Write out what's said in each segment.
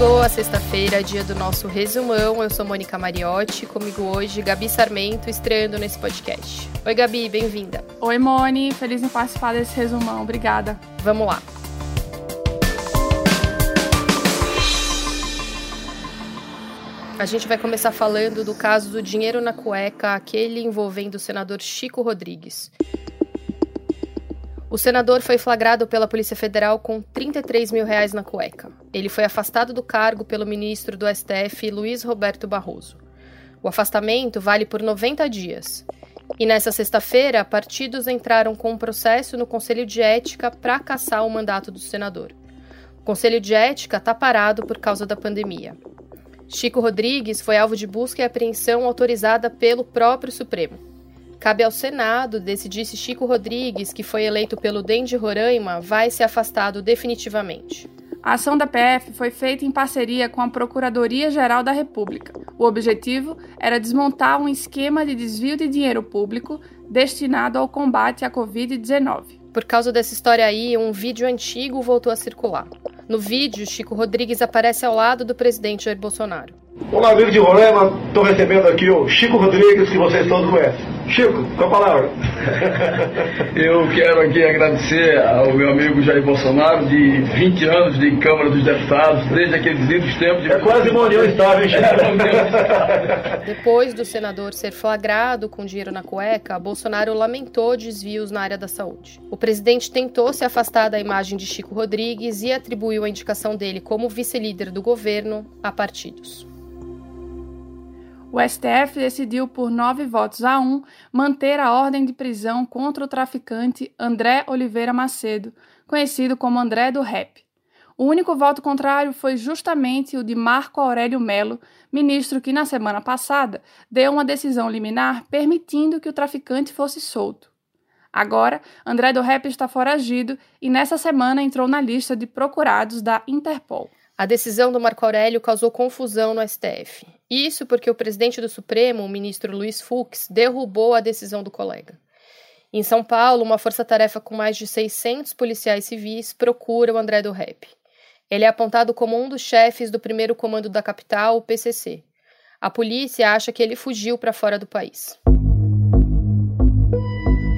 Chegou a sexta-feira, dia do nosso resumão. Eu sou Mônica Mariotti, comigo hoje Gabi Sarmento, estreando nesse podcast. Oi, Gabi, bem-vinda. Oi, Moni, feliz em participar desse resumão. Obrigada. Vamos lá. A gente vai começar falando do caso do dinheiro na cueca, aquele envolvendo o senador Chico Rodrigues. O senador foi flagrado pela Polícia Federal com 33 mil reais na cueca. Ele foi afastado do cargo pelo ministro do STF, Luiz Roberto Barroso. O afastamento vale por 90 dias. E nessa sexta-feira, partidos entraram com um processo no Conselho de Ética para caçar o mandato do senador. O Conselho de Ética está parado por causa da pandemia. Chico Rodrigues foi alvo de busca e apreensão autorizada pelo próprio Supremo. Cabe ao Senado decidir se Chico Rodrigues, que foi eleito pelo DEM de Roraima, vai ser afastado definitivamente. A ação da PF foi feita em parceria com a Procuradoria-Geral da República. O objetivo era desmontar um esquema de desvio de dinheiro público destinado ao combate à Covid-19. Por causa dessa história aí, um vídeo antigo voltou a circular. No vídeo, Chico Rodrigues aparece ao lado do presidente Jair Bolsonaro. Olá, amigo de Roraima. Estou recebendo aqui o Chico Rodrigues, que vocês todos conhecem. Chico, com a palavra. Eu quero aqui agradecer ao meu amigo Jair Bolsonaro, de 20 anos de Câmara dos Deputados, desde aqueles livros tempos de... É quase uma união estável, hein, Chico? Depois do senador ser flagrado com dinheiro na cueca, Bolsonaro lamentou desvios na área da saúde. O presidente tentou se afastar da imagem de Chico Rodrigues e atribuiu a indicação dele como vice-líder do governo a partidos. O STF decidiu por nove votos a um manter a ordem de prisão contra o traficante André Oliveira Macedo, conhecido como André do Rap. O único voto contrário foi justamente o de Marco Aurélio Melo, ministro que na semana passada deu uma decisão liminar permitindo que o traficante fosse solto. Agora, André do Rap está foragido e nessa semana entrou na lista de procurados da Interpol. A decisão do Marco Aurélio causou confusão no STF. Isso porque o presidente do Supremo, o ministro Luiz Fux, derrubou a decisão do colega. Em São Paulo, uma força-tarefa com mais de 600 policiais civis procura o André do Rep. Ele é apontado como um dos chefes do primeiro comando da capital, o PCC. A polícia acha que ele fugiu para fora do país.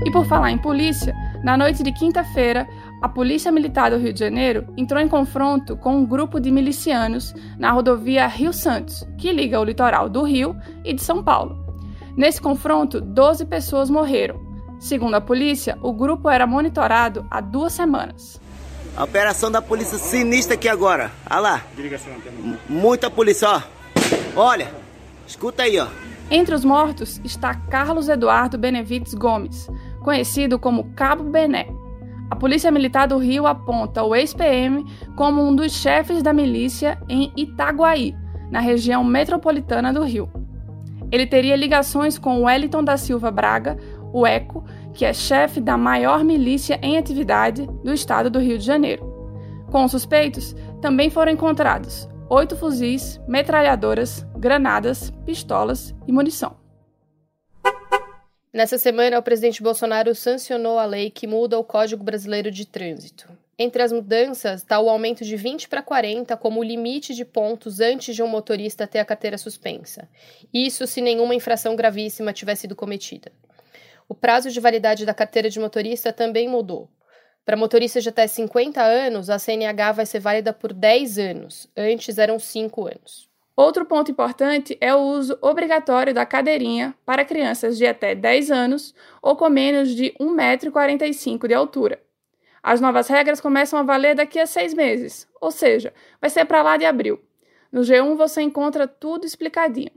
E por falar em polícia, na noite de quinta-feira, a Polícia Militar do Rio de Janeiro entrou em confronto com um grupo de milicianos na rodovia Rio Santos, que liga o litoral do Rio e de São Paulo. Nesse confronto, 12 pessoas morreram. Segundo a polícia, o grupo era monitorado há duas semanas. A operação da polícia sinistra aqui agora. Olha lá. Muita polícia, ó. Olha, escuta aí, ó. Entre os mortos está Carlos Eduardo Benevides Gomes, conhecido como Cabo Bené. A Polícia Militar do Rio aponta o ex-PM como um dos chefes da milícia em Itaguaí, na região metropolitana do Rio. Ele teria ligações com Wellington da Silva Braga, o ECO, que é chefe da maior milícia em atividade do estado do Rio de Janeiro. Com os suspeitos, também foram encontrados oito fuzis, metralhadoras, granadas, pistolas e munição. Nessa semana, o presidente Bolsonaro sancionou a lei que muda o Código Brasileiro de Trânsito. Entre as mudanças está o aumento de 20 para 40 como limite de pontos antes de um motorista ter a carteira suspensa. Isso se nenhuma infração gravíssima tiver sido cometida. O prazo de validade da carteira de motorista também mudou. Para motoristas de até 50 anos, a CNH vai ser válida por 10 anos, antes eram 5 anos. Outro ponto importante é o uso obrigatório da cadeirinha para crianças de até 10 anos ou com menos de 1,45m de altura. As novas regras começam a valer daqui a seis meses, ou seja, vai ser para lá de abril. No G1 você encontra tudo explicadinho.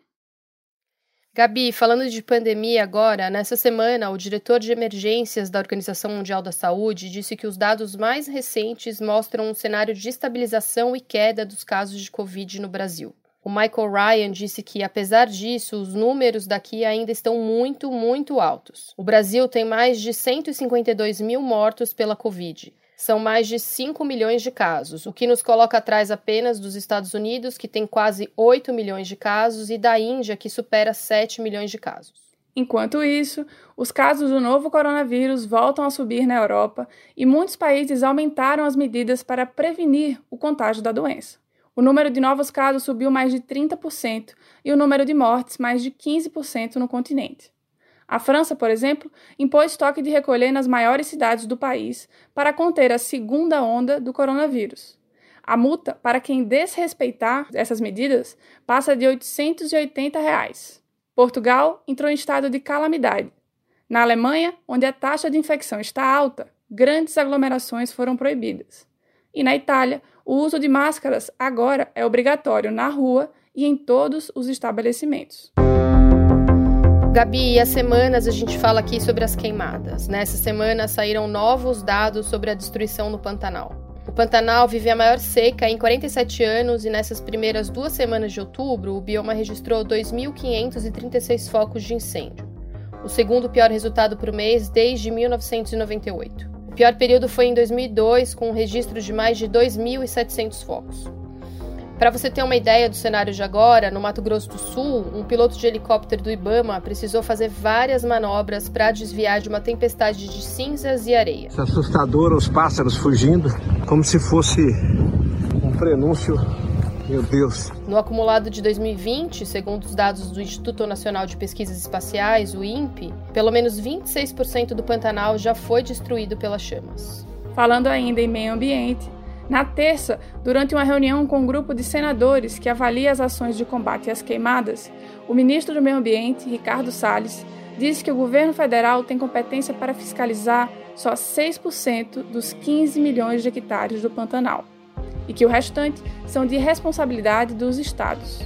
Gabi, falando de pandemia agora, nessa semana, o diretor de emergências da Organização Mundial da Saúde disse que os dados mais recentes mostram um cenário de estabilização e queda dos casos de Covid no Brasil. O Michael Ryan disse que, apesar disso, os números daqui ainda estão muito, muito altos. O Brasil tem mais de 152 mil mortos pela Covid. São mais de 5 milhões de casos, o que nos coloca atrás apenas dos Estados Unidos, que tem quase 8 milhões de casos, e da Índia, que supera 7 milhões de casos. Enquanto isso, os casos do novo coronavírus voltam a subir na Europa e muitos países aumentaram as medidas para prevenir o contágio da doença. O número de novos casos subiu mais de 30% e o número de mortes mais de 15% no continente. A França, por exemplo, impôs toque de recolher nas maiores cidades do país para conter a segunda onda do coronavírus. A multa para quem desrespeitar essas medidas passa de 880 reais. Portugal entrou em estado de calamidade. Na Alemanha, onde a taxa de infecção está alta, grandes aglomerações foram proibidas. E na Itália, o uso de máscaras agora é obrigatório na rua e em todos os estabelecimentos. Gabi, há semanas a gente fala aqui sobre as queimadas. Nessa semana saíram novos dados sobre a destruição no Pantanal. O Pantanal vive a maior seca em 47 anos e nessas primeiras duas semanas de outubro, o bioma registrou 2.536 focos de incêndio, o segundo pior resultado por mês desde 1998. O pior período foi em 2002, com um registro de mais de 2.700 focos. Para você ter uma ideia do cenário de agora, no Mato Grosso do Sul, um piloto de helicóptero do Ibama precisou fazer várias manobras para desviar de uma tempestade de cinzas e areia. É assustador os pássaros fugindo, como se fosse um prenúncio. Meu Deus. No acumulado de 2020, segundo os dados do Instituto Nacional de Pesquisas Espaciais, o INPE, pelo menos 26% do Pantanal já foi destruído pelas chamas. Falando ainda em meio ambiente, na terça, durante uma reunião com um grupo de senadores que avalia as ações de combate às queimadas, o ministro do Meio Ambiente, Ricardo Salles, disse que o governo federal tem competência para fiscalizar só 6% dos 15 milhões de hectares do Pantanal e que o restante são de responsabilidade dos estados.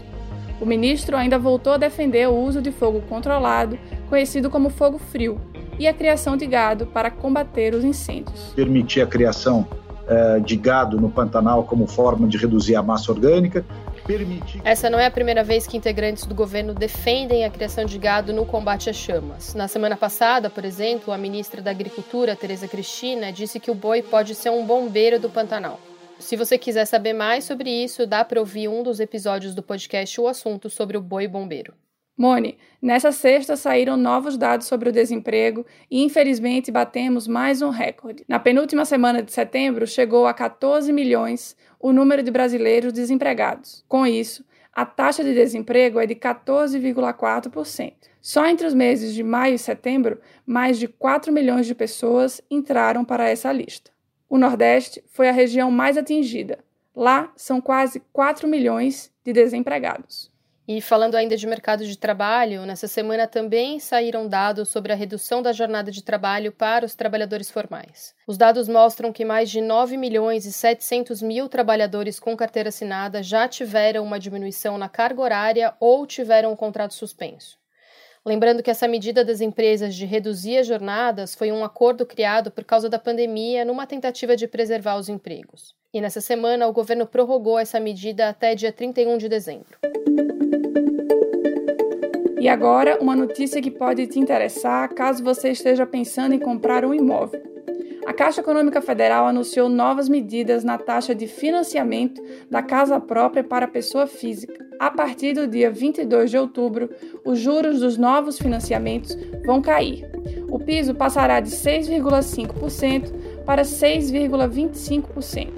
O ministro ainda voltou a defender o uso de fogo controlado, conhecido como fogo frio, e a criação de gado para combater os incêndios. Permitir a criação eh, de gado no Pantanal como forma de reduzir a massa orgânica. Permitir... Essa não é a primeira vez que integrantes do governo defendem a criação de gado no combate às chamas. Na semana passada, por exemplo, a ministra da Agricultura, Tereza Cristina, disse que o boi pode ser um bombeiro do Pantanal. Se você quiser saber mais sobre isso, dá para ouvir um dos episódios do podcast O Assunto sobre o boi bombeiro. Mone, nessa sexta saíram novos dados sobre o desemprego e infelizmente batemos mais um recorde. Na penúltima semana de setembro chegou a 14 milhões o número de brasileiros desempregados. Com isso, a taxa de desemprego é de 14,4%. Só entre os meses de maio e setembro, mais de 4 milhões de pessoas entraram para essa lista. O Nordeste foi a região mais atingida. Lá são quase 4 milhões de desempregados. E falando ainda de mercado de trabalho, nessa semana também saíram dados sobre a redução da jornada de trabalho para os trabalhadores formais. Os dados mostram que mais de 9 milhões e 700 mil trabalhadores com carteira assinada já tiveram uma diminuição na carga horária ou tiveram um contrato suspenso. Lembrando que essa medida das empresas de reduzir as jornadas foi um acordo criado por causa da pandemia numa tentativa de preservar os empregos. E nessa semana, o governo prorrogou essa medida até dia 31 de dezembro. E agora, uma notícia que pode te interessar caso você esteja pensando em comprar um imóvel. A Caixa Econômica Federal anunciou novas medidas na taxa de financiamento da casa própria para pessoa física. A partir do dia 22 de outubro, os juros dos novos financiamentos vão cair. O piso passará de 6,5% para 6,25%.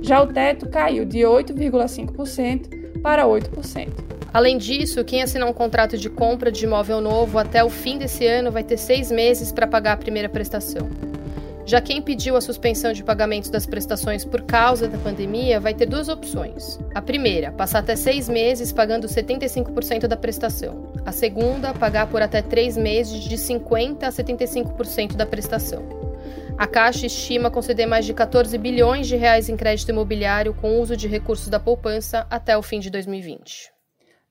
Já o teto caiu de 8,5% para 8%. Além disso, quem assinar um contrato de compra de imóvel novo até o fim desse ano vai ter seis meses para pagar a primeira prestação. Já quem pediu a suspensão de pagamentos das prestações por causa da pandemia vai ter duas opções. A primeira, passar até seis meses pagando 75% da prestação. A segunda, pagar por até três meses de 50% a 75% da prestação. A Caixa estima conceder mais de 14 bilhões de reais em crédito imobiliário com uso de recursos da poupança até o fim de 2020.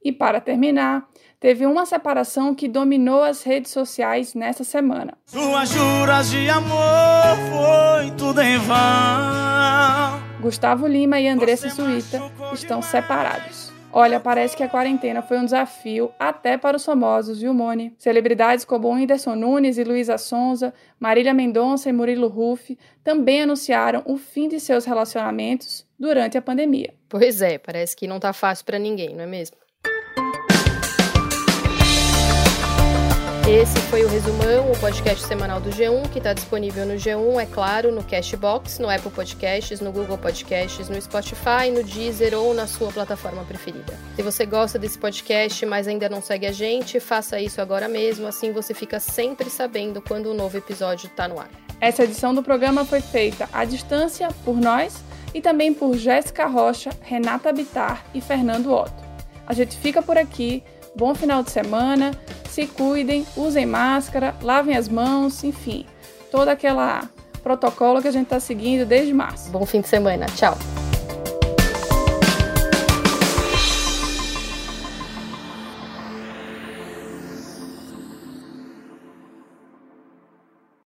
E para terminar, teve uma separação que dominou as redes sociais nessa semana. Suas juras de amor foi tudo em vão. Gustavo Lima e Andressa Suíta estão separados. Olha, parece que a quarentena foi um desafio até para os famosos, viu, Mone? Celebridades como Whindersson Nunes e Luísa Sonza, Marília Mendonça e Murilo Ruff também anunciaram o fim de seus relacionamentos durante a pandemia. Pois é, parece que não tá fácil para ninguém, não é mesmo? Esse foi o Resumão, o podcast semanal do G1, que está disponível no G1, é claro, no Cashbox, no Apple Podcasts, no Google Podcasts, no Spotify, no Deezer ou na sua plataforma preferida. Se você gosta desse podcast, mas ainda não segue a gente, faça isso agora mesmo, assim você fica sempre sabendo quando o um novo episódio está no ar. Essa edição do programa foi feita à distância por nós e também por Jéssica Rocha, Renata Bitar e Fernando Otto. A gente fica por aqui. Bom final de semana, se cuidem, usem máscara, lavem as mãos, enfim, todo aquele protocolo que a gente está seguindo desde março. Bom fim de semana, tchau!